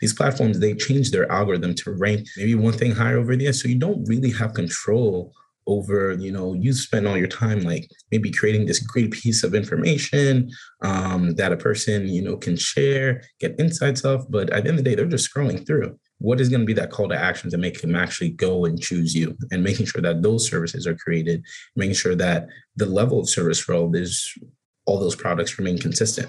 these platforms they change their algorithm to rank maybe one thing higher over there so you don't really have control over you know you spend all your time like maybe creating this great piece of information um, that a person you know can share get insights of. But at the end of the day they're just scrolling through. What is going to be that call to action to make them actually go and choose you? And making sure that those services are created making sure that the level of service for all these all those products remain consistent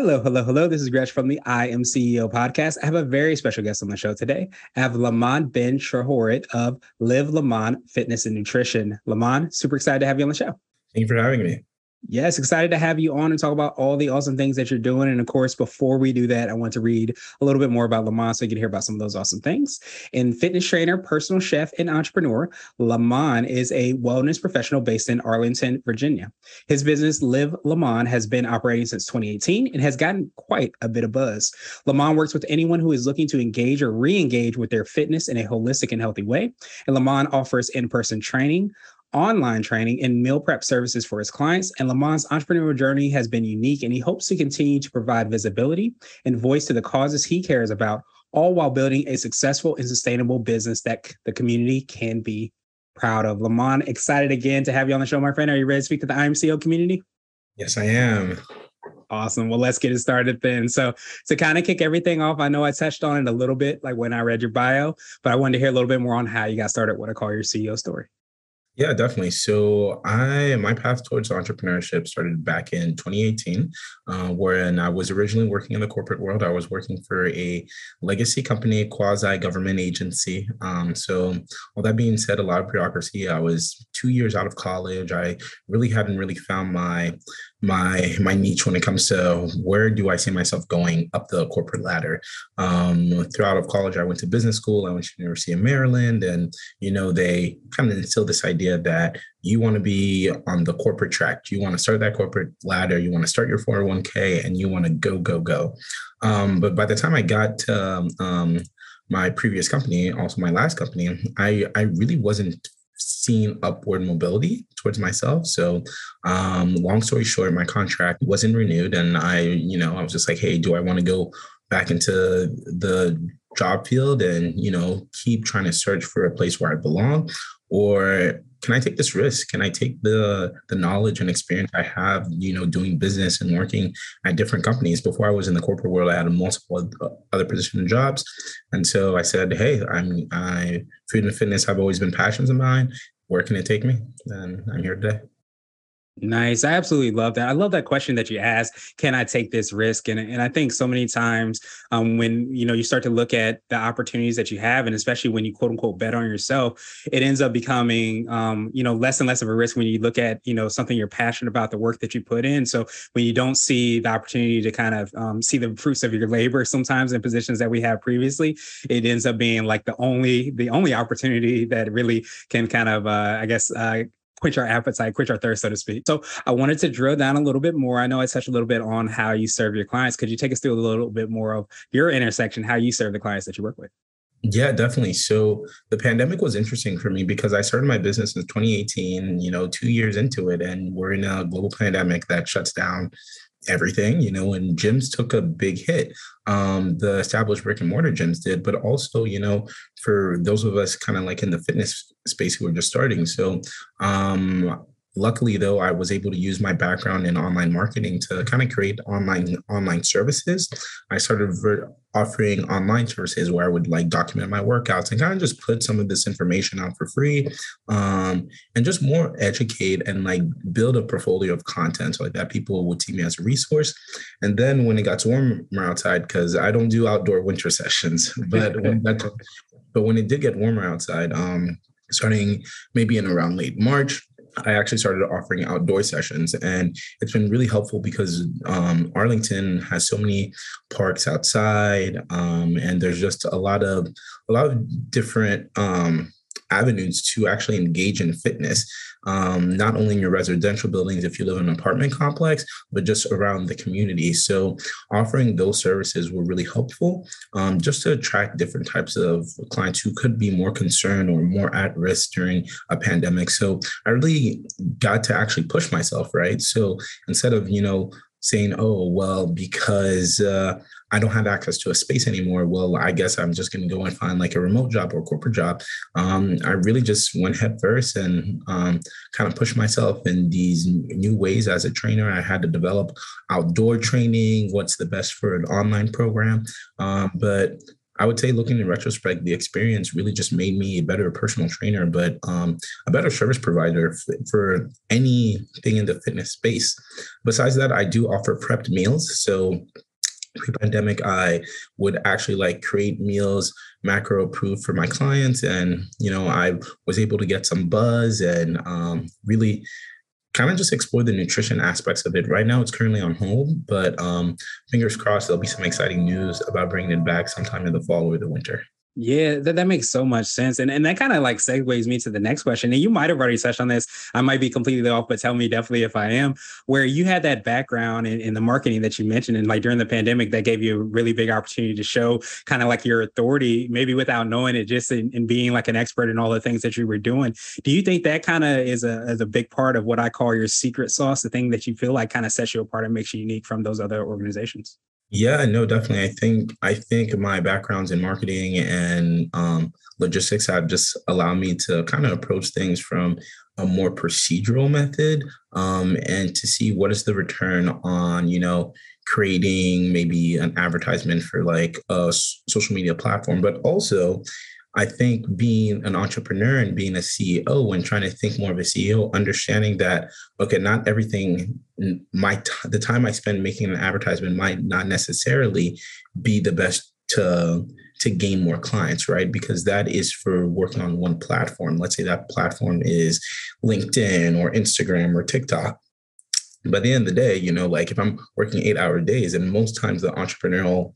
Hello, hello, hello. This is Gresh from the I Am CEO podcast. I have a very special guest on the show today. I have Lamont Ben Shahorit of Live Lamont Fitness and Nutrition. Lamont, super excited to have you on the show. Thank you for having me. Yes, excited to have you on and talk about all the awesome things that you're doing. And of course, before we do that, I want to read a little bit more about Lamont so you can hear about some of those awesome things. In fitness trainer, personal chef, and entrepreneur, Lamont is a wellness professional based in Arlington, Virginia. His business, Live Lamont, has been operating since 2018 and has gotten quite a bit of buzz. Lamont works with anyone who is looking to engage or re engage with their fitness in a holistic and healthy way. And Lamont offers in person training, online training and meal prep services for his clients. And Lamont's entrepreneurial journey has been unique, and he hopes to continue to provide visibility and voice to the causes he cares about, all while building a successful and sustainable business that the community can be proud of. Lamont, excited again to have you on the show, my friend. Are you ready to speak to the I Am CEO community? Yes, I am. Awesome. Well, let's get it started then. So, to kind of kick everything off, I know I touched on it a little bit, like when I read your bio, but I wanted to hear a little bit more on how you got started. What I call your CEO story. Yeah, definitely. So I my path towards entrepreneurship started back in 2018, uh, wherein I was originally working in the corporate world. I was working for a legacy company, quasi government agency. Um, so all that being said, a lot of bureaucracy. I was two years out of college. I really hadn't really found my my my niche when it comes to where do I see myself going up the corporate ladder. Um, throughout of college, I went to business school. I went to University of Maryland, and you know they kind of instilled this idea that you want to be on the corporate track. You want to start that corporate ladder. You want to start your 401k, and you want to go go go. Um, but by the time I got to um, my previous company, also my last company, I I really wasn't seeing upward mobility towards myself. So, um, long story short, my contract wasn't renewed, and I, you know, I was just like, hey, do I want to go back into the job field and you know keep trying to search for a place where I belong, or can I take this risk? Can I take the the knowledge and experience I have, you know, doing business and working at different companies? Before I was in the corporate world, I had multiple uh, other position jobs, and so I said, "Hey, I'm I food and fitness have always been passions of mine. Where can it take me?" And I'm here today. Nice. I absolutely love that. I love that question that you asked. Can I take this risk? And, and I think so many times um, when you know you start to look at the opportunities that you have, and especially when you quote unquote bet on yourself, it ends up becoming um, you know less and less of a risk when you look at you know something you're passionate about, the work that you put in. So when you don't see the opportunity to kind of um, see the fruits of your labor, sometimes in positions that we have previously, it ends up being like the only the only opportunity that really can kind of uh, I guess uh, quench our appetite, quench our thirst, so to speak. So I wanted to drill down a little bit more. I know I touched a little bit on how you serve your clients. Could you take us through a little bit more of your intersection, how you serve the clients that you work with? Yeah, definitely. So the pandemic was interesting for me because I started my business in 2018, you know, two years into it, and we're in a global pandemic that shuts down everything, you know, and gyms took a big hit. Um, the established brick and mortar gyms did, but also, you know, for those of us kind of like in the fitness space who are just starting. So um luckily though i was able to use my background in online marketing to kind of create online online services i started offering online services where i would like document my workouts and kind of just put some of this information out for free um, and just more educate and like build a portfolio of content so like that people would see me as a resource. And then when it got warmer outside because i don't do outdoor winter sessions but when that, but when it did get warmer outside um starting maybe in around late march I actually started offering outdoor sessions, and it's been really helpful because um, Arlington has so many parks outside, um, and there's just a lot of a lot of different um, avenues to actually engage in fitness, um, not only in your residential buildings if you live in an apartment complex, but just around the community. So, offering those services were really helpful um, just to attract different types of clients who could be more concerned or more at risk during a pandemic. So, I really got to actually push myself, right? So, instead of, you know, saying, oh, well, because uh, I don't have access to a space anymore. Well, I guess I'm just going to go and find like a remote job or corporate job. Um, I really just went head first and um, kind of pushed myself in these new ways as a trainer. I had to develop outdoor training, what's the best for an online program. Um, but I would say, looking in retrospect, the experience really just made me a better personal trainer, but um, a better service provider for anything in the fitness space. Besides that, I do offer prepped meals. So pre-pandemic i would actually like create meals macro approved for my clients and you know i was able to get some buzz and um, really kind of just explore the nutrition aspects of it. Right now, it's currently on hold, but um, fingers crossed, there'll be some exciting news about bringing it back sometime in the fall or the winter. Yeah, that, that makes so much sense. And, and that kind of like segues me to the next question. And you might have already touched on this. I might be completely off, but tell me definitely if I am, where you had that background in, in the marketing that you mentioned. And like during the pandemic, that gave you a really big opportunity to show kind of like your authority, maybe without knowing it, just in, in being like an expert in all the things that you were doing. Do you think that kind of is a, is a big part of what I call your secret sauce, the thing that you feel like kind of sets you apart and makes you unique from those other organizations? Yeah, no, definitely. I think I think my backgrounds in marketing and um, logistics have just allowed me to kind of approach things from a more procedural method um, and to see what is the return on you know creating maybe an advertisement for like a social media platform, but also I think being an entrepreneur and being a CEO and trying to think more of a CEO, understanding that okay, not everything my t- the time I spend making an advertisement might not necessarily be the best to to gain more clients, right? Because that is for working on one platform. Let's say that platform is LinkedIn or Instagram or TikTok. But at the end of the day, you know, like if I'm working eight hour days, and most times the entrepreneurial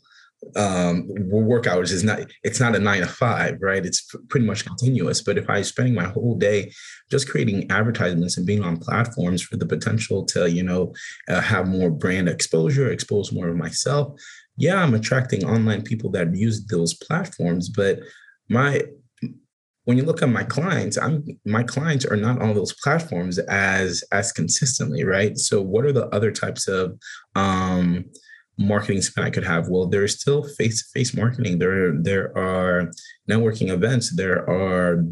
um, work hours is not it's not a nine to five right? It's pretty much continuous. But if i am spending my whole day just creating advertisements and being on platforms for the potential to you know uh, have more brand exposure expose more of myself yeah i'm attracting online people that use those platforms. But my when you look at my clients i'm my clients are not on those platforms as as consistently right? So what are the other types of um marketing spend I could have? Well, there's still face-to-face marketing. There, there are networking events. There are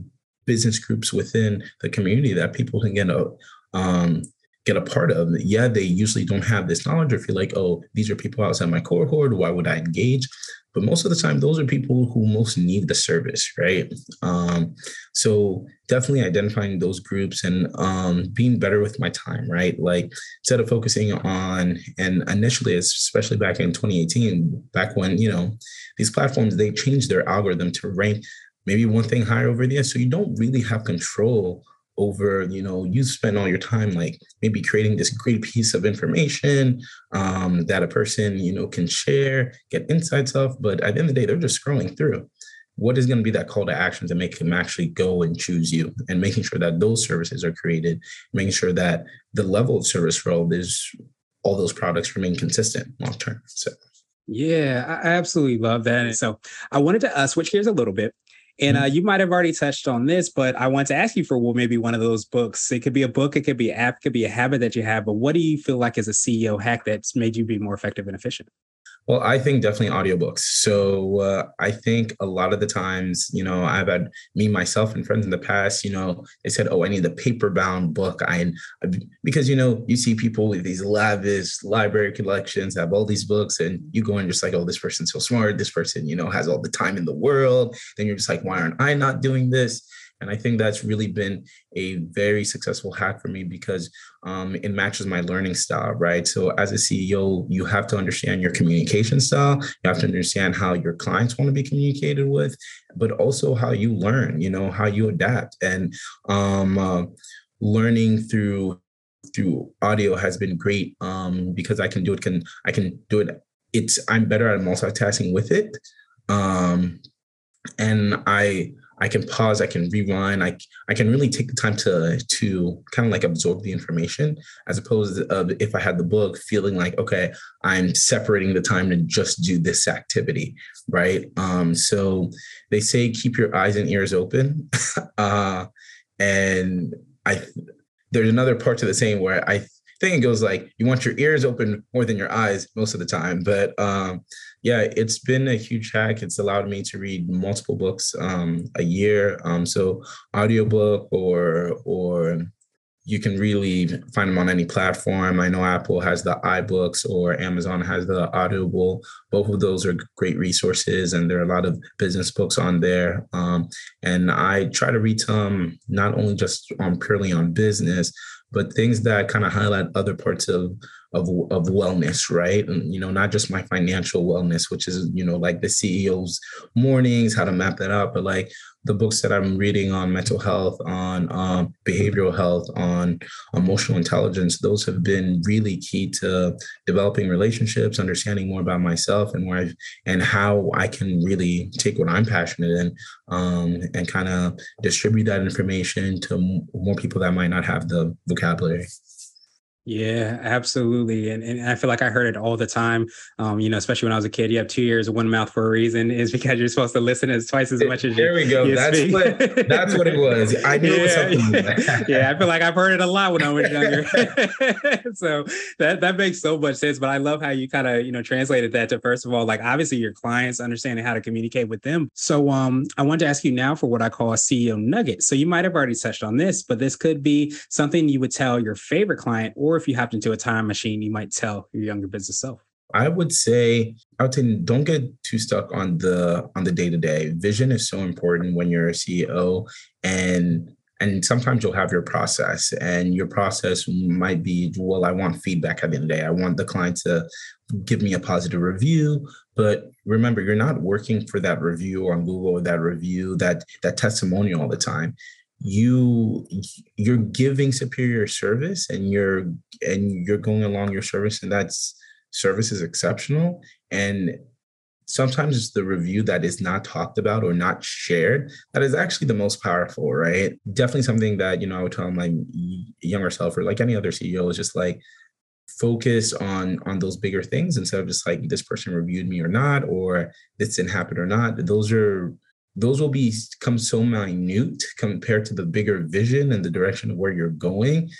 business groups within the community that people can get a um, get a part of. Yeah, they usually don't have this knowledge or feel like, oh, these are people outside my cohort. Why would I engage? but most of the time those are people who most need the service right um, so definitely identifying those groups and um, being better with my time right like instead of focusing on and initially especially back in 2018 back when you know these platforms they changed their algorithm to rank maybe one thing higher over there so you don't really have control over you know you spend all your time like maybe creating this great piece of information um, that a person you know can share get insights of but at the end of the day they're just scrolling through. What is going to be that call to action to make them actually go and choose you? And making sure that those services are created making sure that the level of service for all this all those products remain consistent long term. So yeah, I absolutely love that. And so I wanted to uh, switch gears a little bit and mm-hmm. uh, you might have already touched on this, but I want to ask you for well, maybe one of those books. It could be a book, it could be an app, it could be a habit that you have. But what do you feel like is a CEO hack that's made you be more effective and efficient? Well, I think definitely audiobooks. So uh, I think a lot of the times, you know, I've had me myself and friends in the past, you know, they said, "Oh, I need the paper bound book." I because you know you see people with these lavish library collections have all these books, and you go and just like, "Oh, this person's so smart. This person, you know, has all the time in the world." Then you're just like, "Why aren't I not doing this?" And I think that's really been a very successful hack for me because um, it matches my learning style, right? So as a CEO, you have to understand your communication style. You have to understand how your clients want to be communicated with, but also how you learn, you know, how you adapt. And um, uh, learning through through audio has been great um, because I can do it. Can I can do it? It's I'm better at multitasking with it, um, and I I can pause, I can rewind, I I can really take the time to to kind of like absorb the information as opposed to if I had the book feeling like okay, I'm separating the time to just do this activity, right? Um, so they say keep your eyes and ears open, uh, and I there's another part to the saying where I think it goes like you want your ears open more than your eyes most of the time, but um, yeah, it's been a huge hack. It's allowed me to read multiple books um, a year. Um, so audiobook or or you can really find them on any platform. I know Apple has the iBooks or Amazon has the Audible. Both of those are great resources, and there are a lot of business books on there. Um, and I try to read some not only just on purely on business, but things that kind of highlight other parts of of of wellness, right? And you know, not just my financial wellness, which is you know like the CEO's mornings, how to map that out, but like the books that I'm reading on mental health, on um, behavioral health, on emotional intelligence, those have been really key to developing relationships, understanding more about myself and where I've, and how I can really take what I'm passionate in um, and kind of distribute that information to more people that might not have the vocabulary. Yeah, absolutely. And, and I feel like I heard it all the time. Um, you know, especially when I was a kid, you have two ears, one mouth for a reason, is because you're supposed to listen as twice as much as there you There we go. That's speak. what that's what it was. I knew yeah, it was something. yeah, I feel like I've heard it a lot when I was younger. so that that makes so much sense. But I love how you kind of, you know, translated that to first of all, like obviously your clients understanding how to communicate with them. So um I wanted to ask you now for what I call a CEO nugget. So you might have already touched on this, but this could be something you would tell your favorite client or or if you hopped into a time machine, you might tell your younger business self? I would say I would say don't get too stuck on the on the day to day. Vision is so important when you're a CEO, and and sometimes you'll have your process, and your process might be well, I want feedback at the end of the day. I want the client to give me a positive review, but remember, you're not working for that review on Google or that review that that testimonial all the time you you're giving superior service and you're and you're going along your service and that's service is exceptional. And sometimes it's the review that is not talked about or not shared that is actually the most powerful right? Definitely something that you know i would tell my younger self or like any other ceo is just like focus on on those bigger things instead of just like this person reviewed me or not or this didn't happen or not. Those are those will become so minute compared to the bigger vision and the direction of where you're going.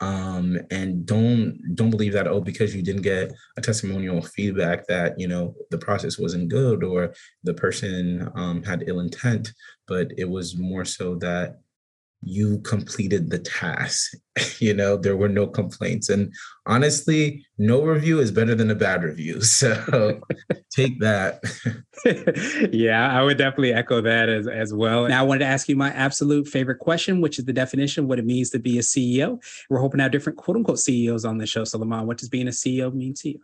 Um, and don't don't believe that oh because you didn't get a testimonial feedback that you know the process wasn't good or the person um, had ill intent but it was more so that you completed the task. you know, there were no complaints. And honestly, no review is better than a bad review. So take that. yeah, I would definitely echo that as, as well. Now, I wanted to ask you my absolute favorite question, which is the definition, what it means to be a CEO. We're hoping to have different quote unquote CEOs on the show. So, Lamont, what does being a CEO mean to you?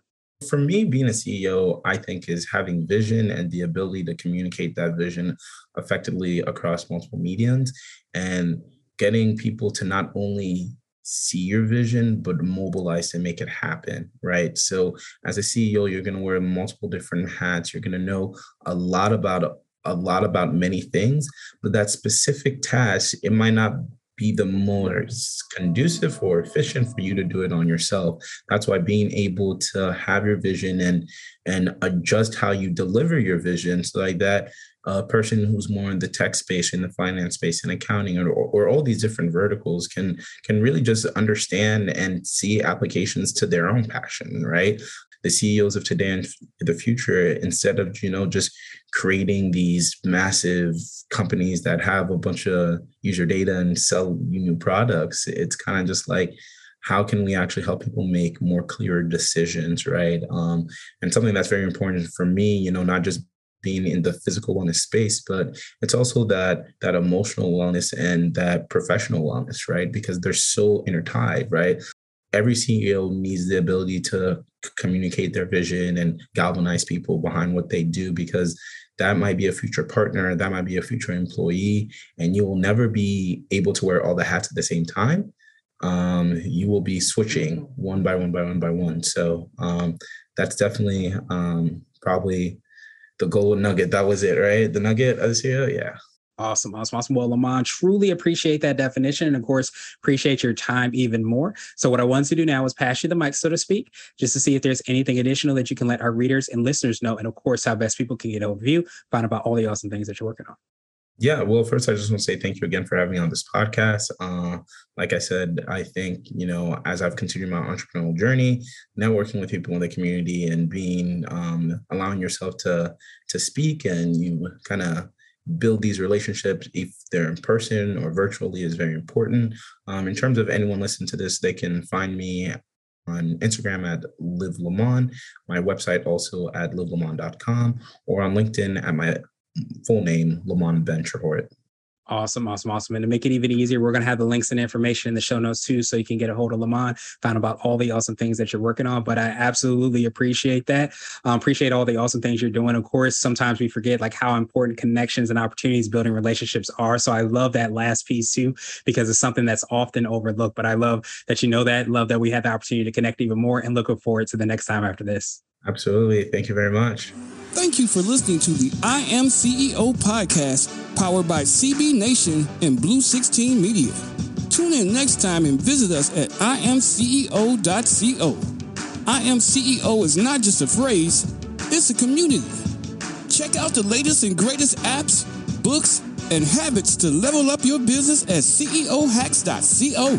For me, being a CEO, I think is having vision and the ability to communicate that vision effectively across multiple mediums and getting people to not only see your vision but mobilize and make it happen right? So as a ceo you're going to wear multiple different hats. You're going to know a lot about a lot about many things but that specific task it might not be the most conducive or efficient for you to do it on yourself. That's why being able to have your vision and and adjust how you deliver your vision so like that a person who's more in the tech space in the finance space and accounting or, or all these different verticals can can really just understand and see applications to their own passion right the ceos of today and the future instead of you know just creating these massive companies that have a bunch of user data and sell you new products it's kind of just like how can we actually help people make more clearer decisions right? Um, and something that's very important for me you know not just being in the physical wellness space but it's also that that emotional wellness and that professional wellness right? Because they're so intertied right every ceo needs the ability to communicate their vision and galvanize people behind what they do because that might be a future partner that might be a future employee and you will never be able to wear all the hats at the same time um, you will be switching one by one by one by one. So um, that's definitely um, probably the golden nugget. That was it, right? The nugget of this CEO, Yeah. Awesome, awesome, awesome. Well, Lamont, truly appreciate that definition. And of course, appreciate your time even more. So, what I want to do now is pass you the mic, so to speak, just to see if there's anything additional that you can let our readers and listeners know. And of course, how best people can get over you, find about all the awesome things that you're working on. Yeah, well, first, I just want to say thank you again for having me on this podcast. Uh, like I said, I think, you know, as I've continued my entrepreneurial journey, networking with people in the community and being, um, allowing yourself to, to speak and you kind of build these relationships, if they're in person or virtually, is very important. Um, in terms of anyone listening to this, they can find me on Instagram at Live Lamont, my website also at livelamont.com, or on LinkedIn at my full name, Lamont Ben Trehort. Awesome, awesome, awesome. And to make it even easier, we're going to have the links and information in the show notes too, so you can get a hold of Lamont, find about all the awesome things that you're working on. But I absolutely appreciate that. Um, appreciate all the awesome things you're doing. Of course, sometimes we forget like how important connections and opportunities building relationships are. So I love that last piece too, because it's something that's often overlooked. But I love that you know that, love that we have the opportunity to connect even more and looking forward to the next time after this. Absolutely. Thank you very much. Thank you for listening to the I Am CEO podcast, powered by CB Nation and Blue 16 Media. Tune in next time and visit us at imceo.co. I Am CEO is not just a phrase, it's a community. Check out the latest and greatest apps, books, and habits to level up your business at ceohacks.co.